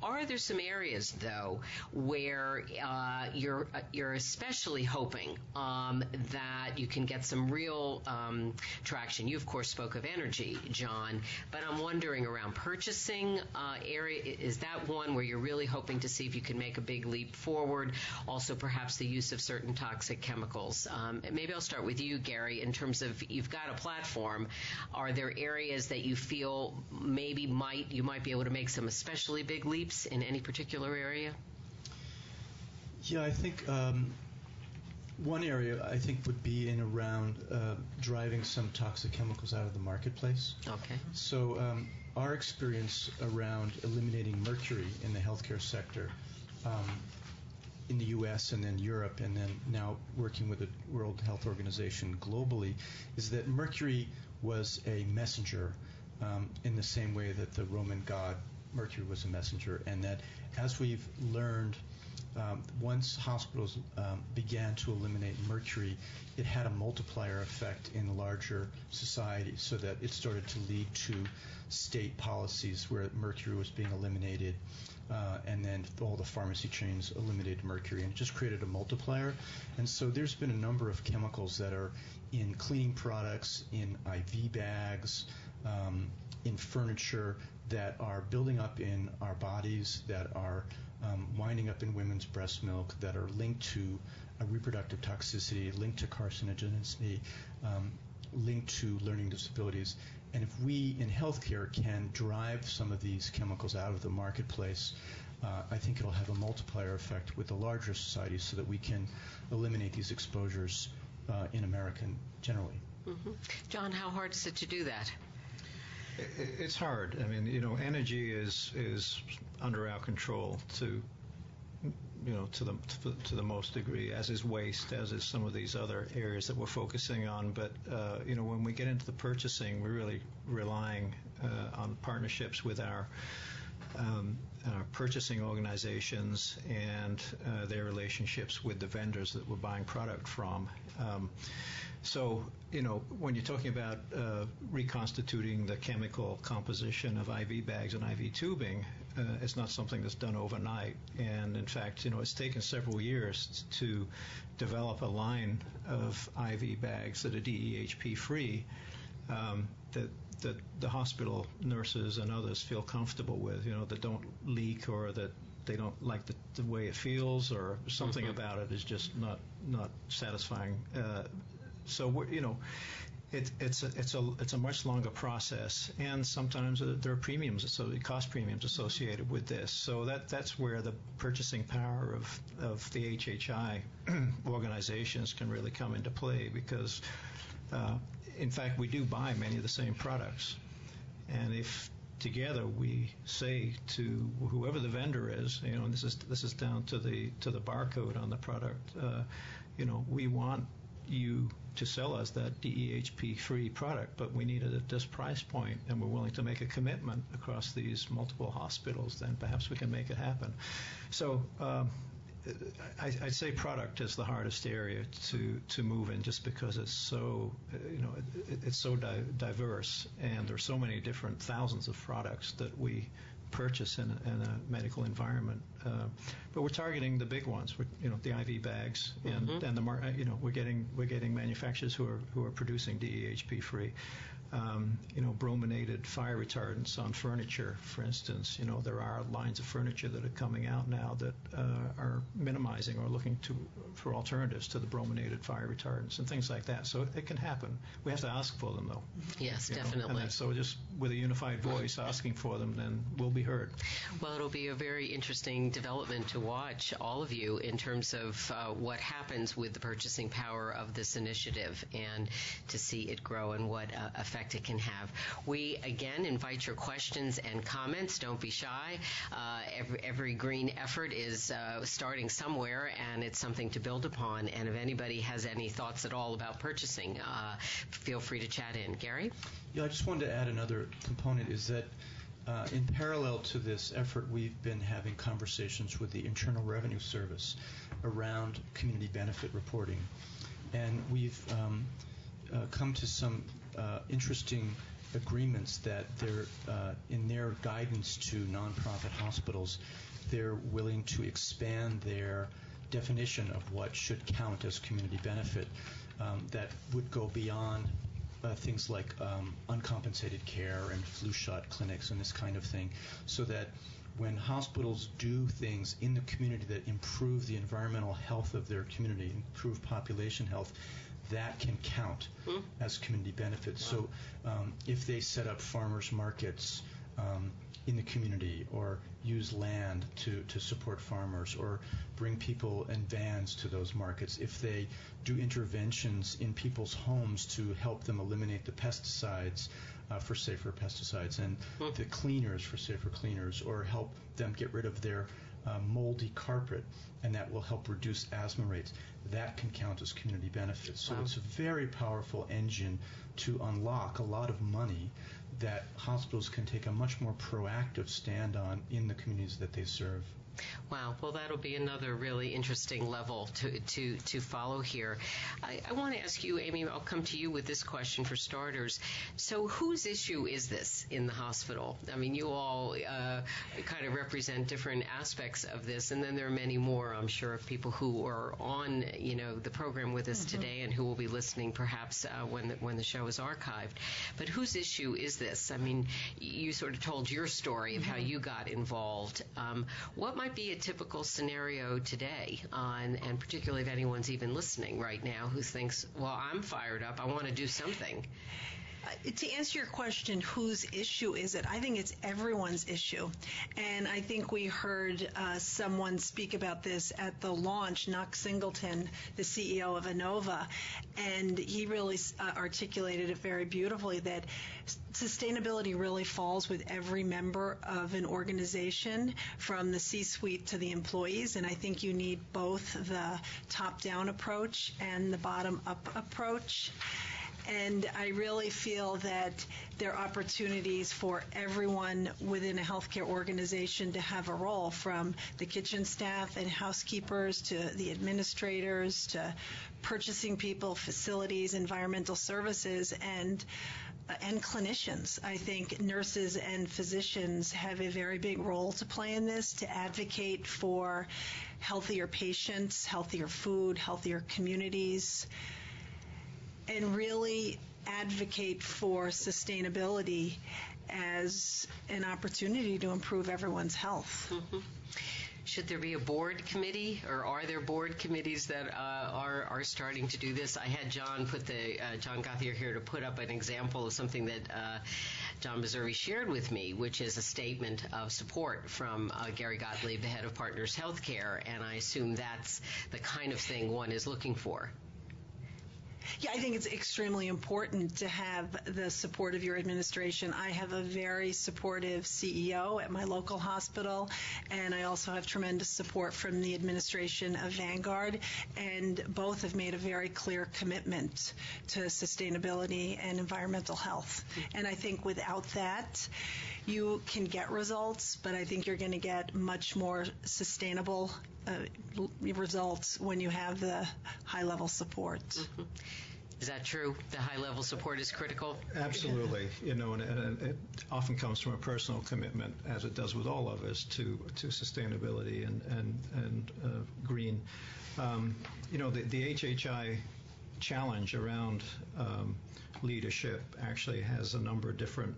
A: Are there some areas, though, where uh, you're uh, you're especially hoping um, that you can get some real um, traction? You, of course, spoke of energy, John, but I'm wondering around purchasing uh, area. Is that one where you're really hoping to see if you can make a big leap forward? Also, perhaps the use of certain toxic chemicals. Um, maybe I'll start with you, Gary. In terms of you've got a platform, are there areas that you feel maybe might you might be able to make some especially big leaps in any particular area?
C: Yeah, I think um, one area I think would be in around uh, driving some toxic chemicals out of the marketplace.
A: Okay.
C: So um, our experience around eliminating mercury in the healthcare sector um, in the U.S. and then Europe, and then now working with the World Health Organization globally, is that mercury was a messenger um, in the same way that the Roman god Mercury was a messenger, and that as we've learned um, once hospitals um, began to eliminate mercury, it had a multiplier effect in larger society so that it started to lead to state policies where mercury was being eliminated. Uh, and then all the pharmacy chains eliminated mercury, and it just created a multiplier. And so there's been a number of chemicals that are in cleaning products, in IV bags, um, in furniture that are building up in our bodies, that are um, winding up in women's breast milk, that are linked to reproductive toxicity, linked to carcinogenicity, um, linked to learning disabilities. And if we in healthcare can drive some of these chemicals out of the marketplace, uh, I think it'll have a multiplier effect with the larger society so that we can eliminate these exposures uh, in America generally.
A: Mm-hmm. John, how hard is it to do that?
D: It's hard. I mean, you know, energy is is under our control to you know to the to the most degree as is waste as is some of these other areas that we're focusing on. But uh, you know when we get into the purchasing we're really relying uh, on partnerships with our um, our purchasing organizations and uh, their relationships with the vendors that we're buying product from um, so, you know, when you're talking about uh, reconstituting the chemical composition of IV bags and IV tubing, uh, it's not something that's done overnight. And in fact, you know, it's taken several years to develop a line of IV bags that are DEHP free um, that that the hospital nurses and others feel comfortable with, you know, that don't leak or that they don't like the, the way it feels or something mm-hmm. about it is just not not satisfying. Uh, so we're, you know, it, it's a, it's a it's a much longer process, and sometimes there are premiums, so cost premiums associated with this. So that that's where the purchasing power of of the HHI organizations can really come into play because, uh, in fact, we do buy many of the same products, and if together we say to whoever the vendor is, you know, and this is this is down to the to the barcode on the product, uh, you know, we want you to sell us that DEHP free product, but we need it at this price point and we're willing to make a commitment across these multiple hospitals, then perhaps we can make it happen. So, um, I, would say product is the hardest area to, to move in just because it's so you know it, it's so di- diverse and there's so many different thousands of products that we purchase in in a medical environment. Uh, but we're targeting the big ones, we're, you know, the IV bags, and mm-hmm. and the mar- you know we're getting we're getting manufacturers who are who are producing DEHP free um, you know, brominated fire retardants on furniture, for instance. You know, there are lines of furniture that are coming out now that uh, are minimizing or looking to for alternatives to the brominated fire retardants and things like that. So it can happen. We have to ask for them, though.
A: Yes, definitely.
D: so just with a unified voice asking for them, then we'll be heard.
A: Well, it'll be a very interesting development to watch, all of you, in terms of uh, what happens with the purchasing power of this initiative and to see it grow and what uh, effect it can have. We again invite your questions and comments. Don't be shy. Uh, every, every green effort is uh, starting somewhere, and it's something to build upon. And if anybody has any thoughts at all about purchasing, uh, feel free to chat in. Gary?
C: Yeah, I just wanted to add another component is that. Uh, in parallel to this effort, we've been having conversations with the Internal Revenue Service around community benefit reporting. And we've um, uh, come to some uh, interesting agreements that they're uh, in their guidance to nonprofit hospitals, they're willing to expand their definition of what should count as community benefit um, that would go beyond uh, things like um, uncompensated care and flu shot clinics and this kind of thing, so that when hospitals do things in the community that improve the environmental health of their community, improve population health, that can count hmm. as community benefits. So um, if they set up farmers markets um, in the community or use land to, to support farmers or bring people and vans to those markets, if they do interventions in people's homes to help them eliminate the pesticides uh, for safer pesticides and hmm. the cleaners for safer cleaners or help them get rid of their Uh, moldy carpet and that will help reduce asthma rates that can count as community benefits. So wow. it's a very powerful engine to unlock a lot of money that hospitals can take a much more proactive stand on in the communities that they serve.
A: Wow. Well, that'll be another really interesting level to to to follow here. I, I want to ask you, Amy. I'll come to you with this question for starters. So, whose issue is this in the hospital? I mean, you all uh, kind of represent different aspects of this, and then there are many more. I'm sure of people who are on, you know, the program with us mm-hmm. today, and who will be listening perhaps uh, when the, when the show is archived. But whose issue is this? I mean, you sort of told your story of mm-hmm. how you got involved. Um, what might be a typical scenario today, and particularly if anyone's even listening right now who thinks, well, I'm fired up, I want to do something.
E: To answer your question, whose issue is it? I think it's everyone's issue. And I think we heard uh, someone speak about this at the launch, Knox Singleton, the CEO of Inova, and he really uh, articulated it very beautifully that sustainability really falls with every member of an organization from the C-suite to the employees. And I think you need both the top-down approach and the bottom-up approach. And I really feel that there are opportunities for everyone within a healthcare organization to have a role from the kitchen staff and housekeepers to the administrators to purchasing people, facilities, environmental services, and and clinicians. I think nurses and physicians have a very big role to play in this to advocate for healthier patients, healthier food, healthier communities and really advocate for sustainability as an opportunity to improve everyone's health. Mm-hmm.
A: Should there be a board committee, or are there board committees that uh, are are starting to do this? I had John put the uh, John Gothier here to put up an example of something that uh, John Messervy shared with me, which is a statement of support from uh, Gary Gottlieb, the head of Partners Healthcare, and I assume that's the kind of thing one is looking for.
E: Yeah, I think it's extremely important to have the support of your administration. I have a very supportive CEO at my local hospital, and I also have tremendous support from the administration of Vanguard, and both have made a very clear commitment to sustainability and environmental health. And I think without that, you can get results, but I think you're going to get much more sustainable uh, results when you have the high level support. Mm-hmm.
A: Is that true? The high level support is critical?
D: Absolutely. You know, and, and, it often comes from a personal commitment, as it does with all of us, to, to sustainability and, and, and uh, green. Um, you know, the, the HHI challenge around um, leadership actually has a number of different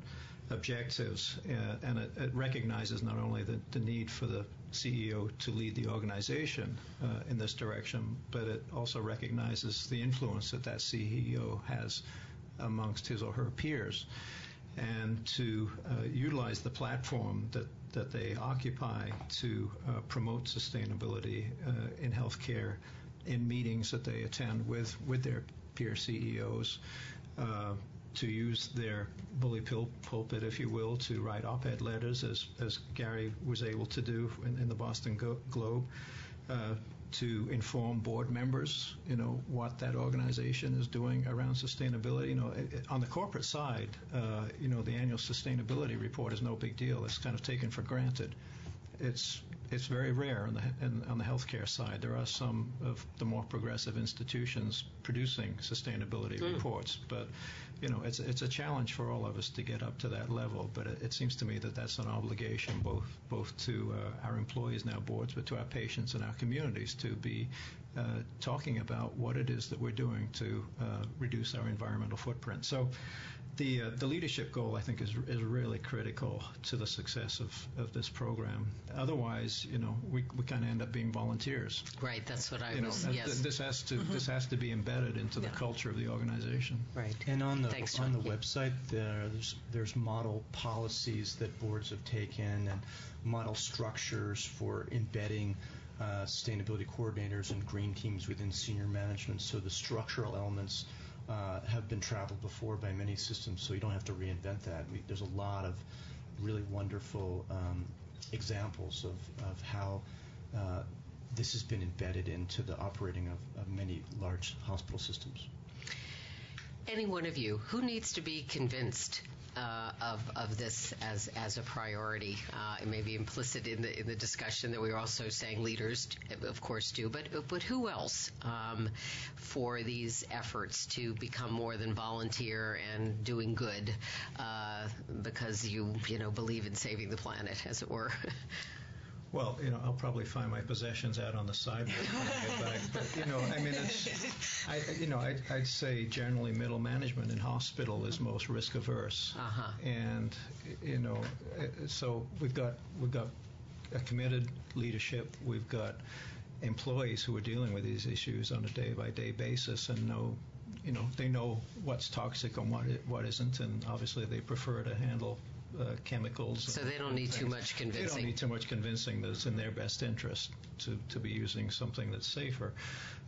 D: objectives, uh, and it, it, recognizes not only the, the, need for the CEO to lead the organization uh, in this direction, but it also recognizes the influence that that CEO has amongst his or her peers, and to uh, utilize the platform that that they occupy to uh, promote sustainability uh, in healthcare in meetings that they attend with with their peer CEOs uh, to use their bully pulpit, if you will, to write op-ed letters, as, as Gary was able to do in, in the Boston Go- Globe, uh, to inform board members, you know, what that organization is doing around sustainability. You know, it, it, on the corporate side, uh, you know, the annual sustainability report is no big deal. It's kind of taken for granted. It's it's very rare on the in, on the healthcare side. There are some of the more progressive institutions producing sustainability mm. reports, but you know, it's it's a challenge for all of us to get up to that level. But it, it seems to me that that's an obligation both both to uh, our employees and our boards, but to our patients and our communities to be uh, talking about what it is that we're doing to uh, reduce our environmental footprint. So the uh, the leadership goal I think is is really critical to the success of, of this program. Otherwise, you know, we, we kind of end up being volunteers.
A: Right. That's what I
D: you
A: was.
D: Know,
A: yes.
D: This has to mm-hmm. this has to be embedded into yeah. the culture of the organization.
A: Right.
C: And on the Thanks, on the yeah. website, there's there's model policies that boards have taken and model structures for embedding. Uh, sustainability coordinators and green teams within senior management. So the structural elements uh, have been traveled before by many systems, so you don't have to reinvent that. We, there's a lot of really wonderful um, examples of, of how uh, this has been embedded into the operating of, of many large hospital systems.
A: Any one of you, who needs to be convinced uh, of of this as as a priority. Uh, it may be implicit in the in the discussion that we are also saying leaders, of course, do, but but who else um, for these efforts to become more than volunteer and doing good uh, because you you know believe in saving the planet, as it were.
D: Well, you know, I'll probably find my possessions out on the sidewalk when I get back. But you know, I mean, it's, I, you know, I'd, I'd say generally middle management in hospital is most risk averse,
A: uh-huh.
D: and you know, so we've got we've got a committed leadership. We've got employees who are dealing with these issues on a day by day basis and know you know they know what's toxic and what it, what isn't and obviously they prefer to handle uh, chemicals.
A: So they don't need too much convincing.
D: They don't need too much convincing that it's in their best interest to, to be using something that's safer.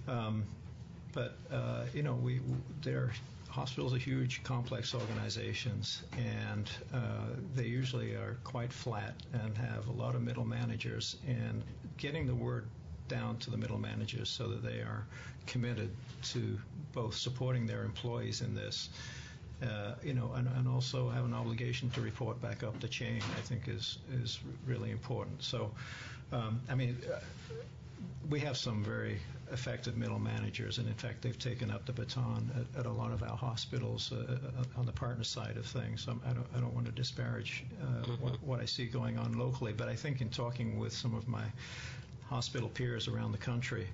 D: Um, but uh, you know, we their hospitals are huge, complex organizations, and uh, they usually are quite flat and have a lot of middle managers. And getting the word down to the middle managers so that they are committed to both supporting their employees in this uh, you know, and, and, also have an obligation to report back up the chain. I think is is really important. So, um, I mean, uh, we have some very effective middle managers, and in fact, they've taken up the baton at, at a lot of our hospitals uh, uh on the partner side of things. Um, I don't I don't want to disparage uh, mm-hmm. what, what I see going on locally, but I think in talking with some of my hospital peers around the country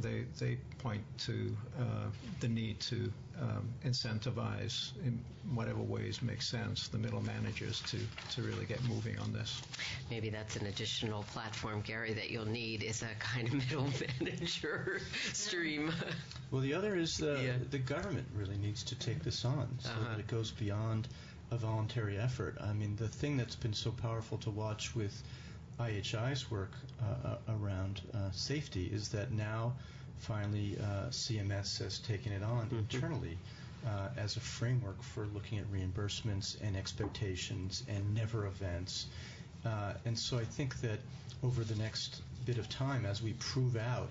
D: they they point to uh, the need to um, incentivize in whatever ways make sense the middle managers to to really get moving on this.
A: Maybe that's an additional platform, Gary, that you'll need is a kind of middle manager stream.
C: Well, the other is the yeah. the government really needs to take this on so uh-huh. that it goes beyond a voluntary effort. I mean, the thing that's been so powerful to watch with IHI's work uh, uh, around uh, safety is that now finally uh, CMS has taken it on mm-hmm. internally uh, as a framework for looking at reimbursements and expectations and never events. Uh, and so I think that over the next bit of time, as we prove out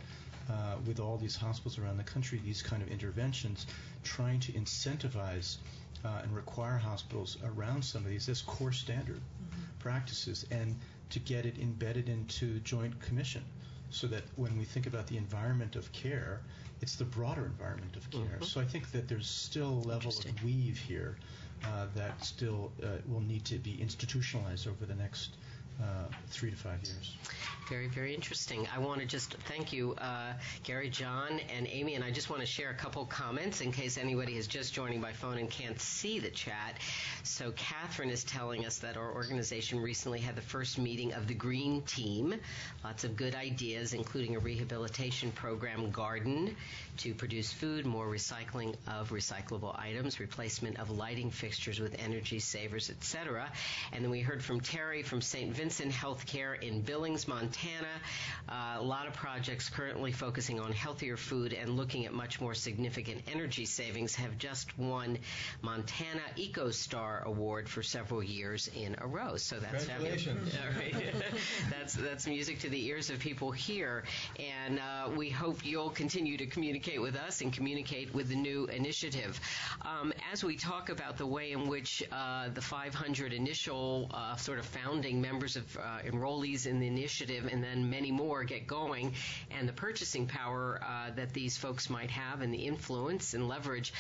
C: with all these hospitals around the country these kind of interventions, trying to incentivize and require hospitals around some of these as core standard mm-hmm. practices and to get it embedded into Joint Commission so that when we think about the environment of care, it's the broader environment of care. Mm-hmm. So I think that there's still a level of weave here uh, that still uh, will need to be institutionalized over the next uh, three to five years.
A: Very, very interesting. I want to just thank you, uh, Gary, John, and Amy, and I just want to share a couple comments in case anybody is just joining by phone and can't see the chat. So, Catherine is telling us that our organization recently had the first meeting of the Green Team. Lots of good ideas, including a rehabilitation program, Garden, to produce food, more recycling of recyclable items, replacement of lighting fixtures with energy savers, etc. And then we heard from Terry from St. Vincent In healthcare in Billings, Montana. Uh, a lot of projects currently focusing on healthier food and looking at much more significant energy savings have just won Montana EcoStar Award for several years in a row. So that's
D: fabulous.
A: that's that's music to the ears of people here, and uh, we hope you'll continue to communicate with us and communicate with the new initiative. Um, as we talk about the way in which uh, the 500 initial uh, sort of founding members of uh, enrollees in the initiative and then many more get going, and the purchasing power uh, that these folks might have, and the influence and leverage.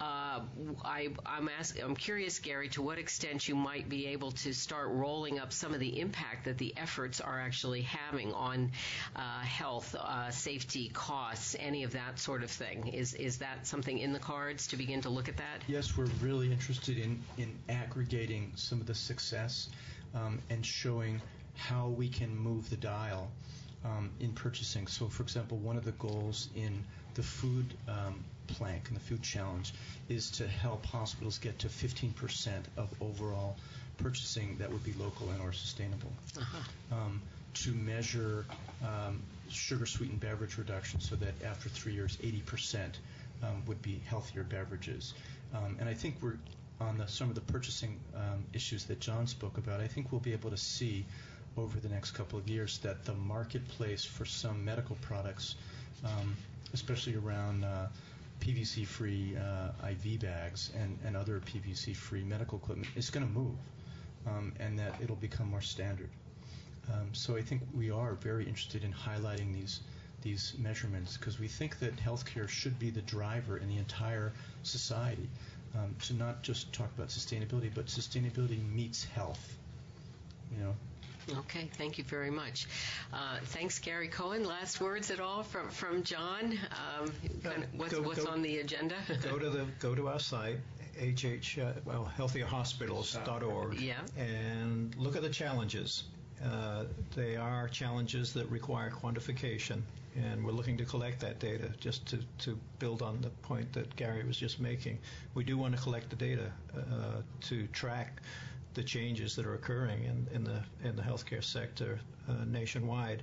A: Uh, I, am I'm curious, Gary, to what extent you might be able to start rolling up some of the impact that the efforts are actually having on uh, health, uh, safety, costs, any of that sort of thing. Is is that something in the cards to begin to look at that?
C: Yes, we're really interested in in aggregating some of the success um, and showing how we can move the dial um, in purchasing. So, for example, one of the goals in the food um, plank and the food challenge is to help hospitals get to 15% of overall purchasing that would be local and or sustainable. Uh-huh. Um, to measure um, sugar sweetened beverage reduction so that after three years, 80% um, would be healthier beverages. Um, and I think we're on the, some of the purchasing issues that John spoke about. I think we'll be able to see over the next couple of years that the marketplace for some medical products, um, especially around uh, PVC-free uh, IV bags and, and other PVC-free medical equipment is going to move, um, and that it'll become more standard. Um, so I think we are very interested in highlighting these these measurements because we think that healthcare should be the driver in the entire society um, to not just talk about sustainability, but sustainability meets health. You know,
A: Okay, thank you very much. Uh, thanks, Gary Cohen. Last words at all from from John? Um, kind of what's,
D: go,
A: what's
D: go,
A: on the agenda?
D: go to the go to our site, hh uh, well healthierhospitals.org,
A: yeah.
D: and look at the challenges. Uh, they are challenges that require quantification, and we're looking to collect that data just to, to build on the point that Gary was just making. We do want to collect the data uh, to track the changes that are occurring in, in the in the healthcare sector uh, nationwide.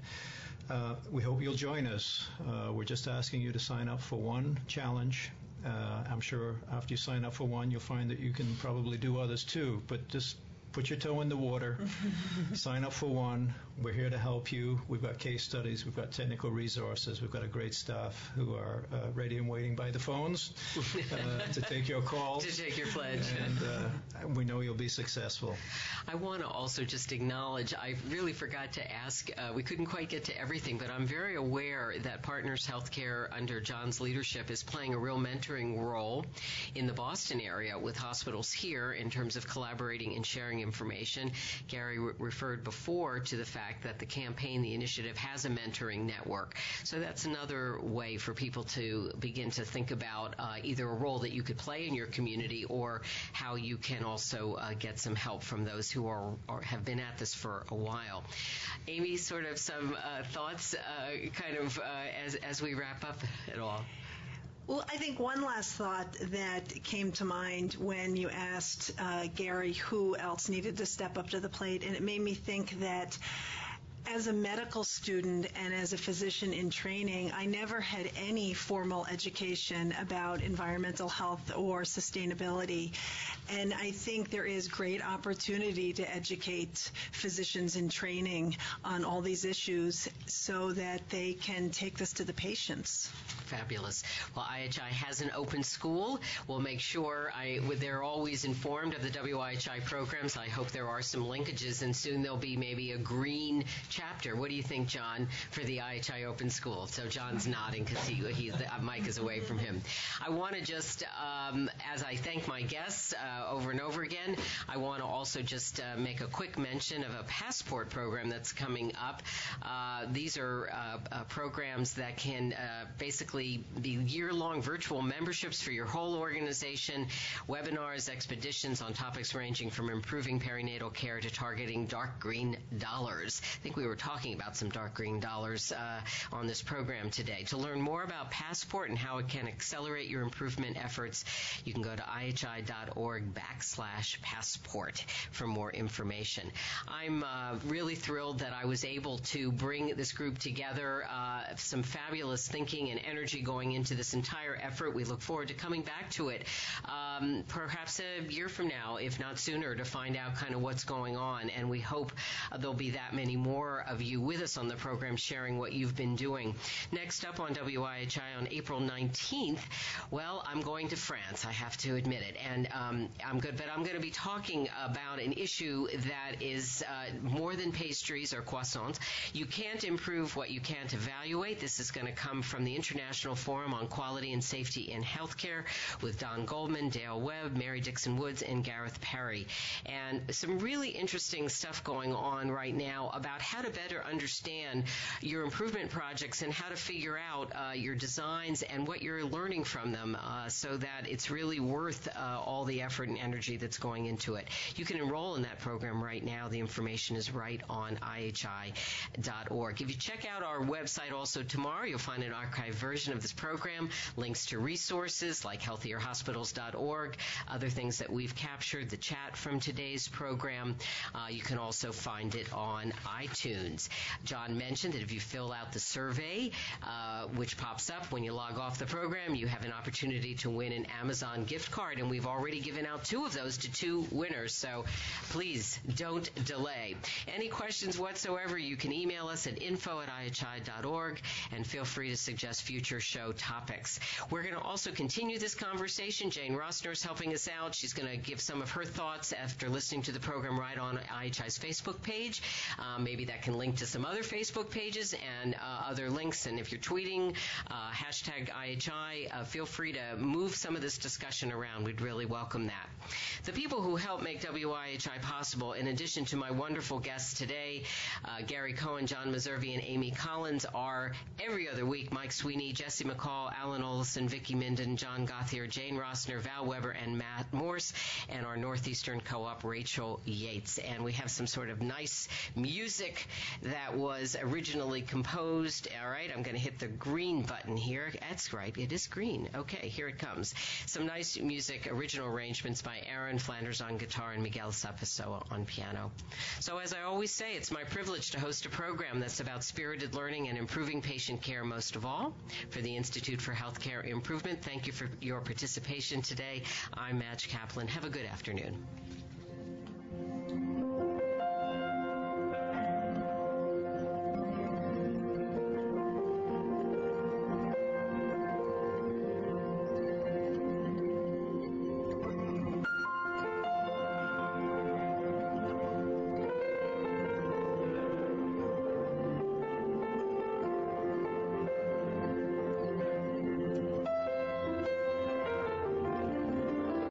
D: Uh, we hope you'll join us. Uh, we're just asking you to sign up for one challenge. Uh, I'm sure after you sign up for one, you'll find that you can probably do others too. But just put your toe in the water, sign up for one. We're here to help you. We've got case studies, we've got technical resources, we've got a great staff who are uh, ready and waiting by the phones uh, to take your calls.
A: to take your pledge.
D: And uh, we know you'll be successful.
A: I want to also just acknowledge, I really forgot to ask, uh, we couldn't quite get to everything, but I'm very aware that Partners Healthcare under John's leadership is playing a real mentoring role in the Boston area with hospitals here in terms of collaborating and sharing information. Gary re- referred before to the fact that the campaign, the initiative, has a mentoring network. So that's another way for people to begin to think about uh, either a role that you could play in your community or how you can also uh, get some help from those who are or have been at this for a while. Amy, sort of some uh, thoughts, uh, kind of uh, as as we wrap up at all.
E: Well, I think one last thought that came to mind when you asked uh, Gary who else needed to step up to the plate, and it made me think that as a medical student and as a physician in training, I never had any formal education about environmental health or sustainability. And I think there is great opportunity to educate physicians in training on all these issues so that they can take this to the patients.
A: Fabulous. Well, IHI has an open school. We'll make sure I, they're always informed of the WIHI programs. I hope there are some linkages, and soon there'll be maybe a green chapter. What do you think, John, for the IHI Open School? So John's nodding because he, he, mic is away from him. I want to just, um, as I thank my guests uh, over and over again, I want to also just uh, make a quick mention of a passport program that's coming up. Uh, these are uh, uh, programs that can uh, basically be year-long virtual memberships for your whole organization, webinars, expeditions on topics ranging from improving perinatal care to targeting dark green dollars. I think we were talking about some dark green dollars uh, on this program today. To learn more about Passport and how it can accelerate your improvement efforts, you can go to ihi.org backslash passport for more information. I'm uh, really thrilled that I was able to bring this group together, uh, some fabulous thinking and energy going into this entire effort. We look forward to coming back to it um, perhaps a year from now, if not sooner, to find out kind of what's going on. And we hope uh, there'll be that many more of you with us on the program sharing what you've been doing. Next up on WIHI on April 19th, well, I'm going to France, I have to admit it. And um, I'm good, but I'm going to be talking about an issue that is uh, more than pastries or croissants. You can't improve what you can't evaluate. This is going to come from the International Forum on Quality and Safety in Healthcare with Don Goldman, Dale Webb, Mary Dixon Woods, and Gareth Parry. And some really interesting stuff going on right now about how to better understand your improvement projects and how to figure out uh, your designs and what you're learning from them uh, so that it's really worth uh, all the effort and energy that's going into it. You can enroll in that program right now. The information is right on IHI.org. If you check out our website also tomorrow, you'll find an archived version of this program, links to resources like healthierhospitals.org, other things that we've captured, the chat from today's program. Uh, you can also find it on iTunes iTunes. John mentioned that if you fill out the survey, uh, which pops up when you log off the program, you have an opportunity to win an Amazon gift card, and we've already given out two of those to two winners. So please don't delay. Any questions whatsoever, you can email us at info at ihi.org and feel free to suggest future show topics. We're going to also continue this conversation. Jane Roessner is helping us out. She's going to give some of her thoughts after listening to the program right on IHI's Facebook page. Um, maybe that can link to some other Facebook pages and uh, other links. And if you're tweeting, uh, hashtag IHI, uh, feel free to move some of this discussion around. We'd really welcome that. The people who help make WIHI possible, in addition to my wonderful guests today, uh, Gary Cohen, John Messervy, and Amy Collins, are every other week Mike Sweeney, Jesse McCall, Alan Olson, Vicki Minden, John Gothier, Jane Roessner, Val Weber, and Matt Morse, and our Northeastern Co-op, Rachel Yates. And we have some sort of nice music that was originally composed. All right, I'm going to hit the green button here. That's right, it is green. Okay, here it comes. Some nice music, original arrangements by Aaron Flanders on guitar and Miguel Sapasoa on piano. So, as I always say, it's my privilege to host a program that's about spirited learning and improving patient care most of all. For the Institute for Healthcare Improvement, thank you for your participation today. I'm Madge Kaplan. Have a good afternoon.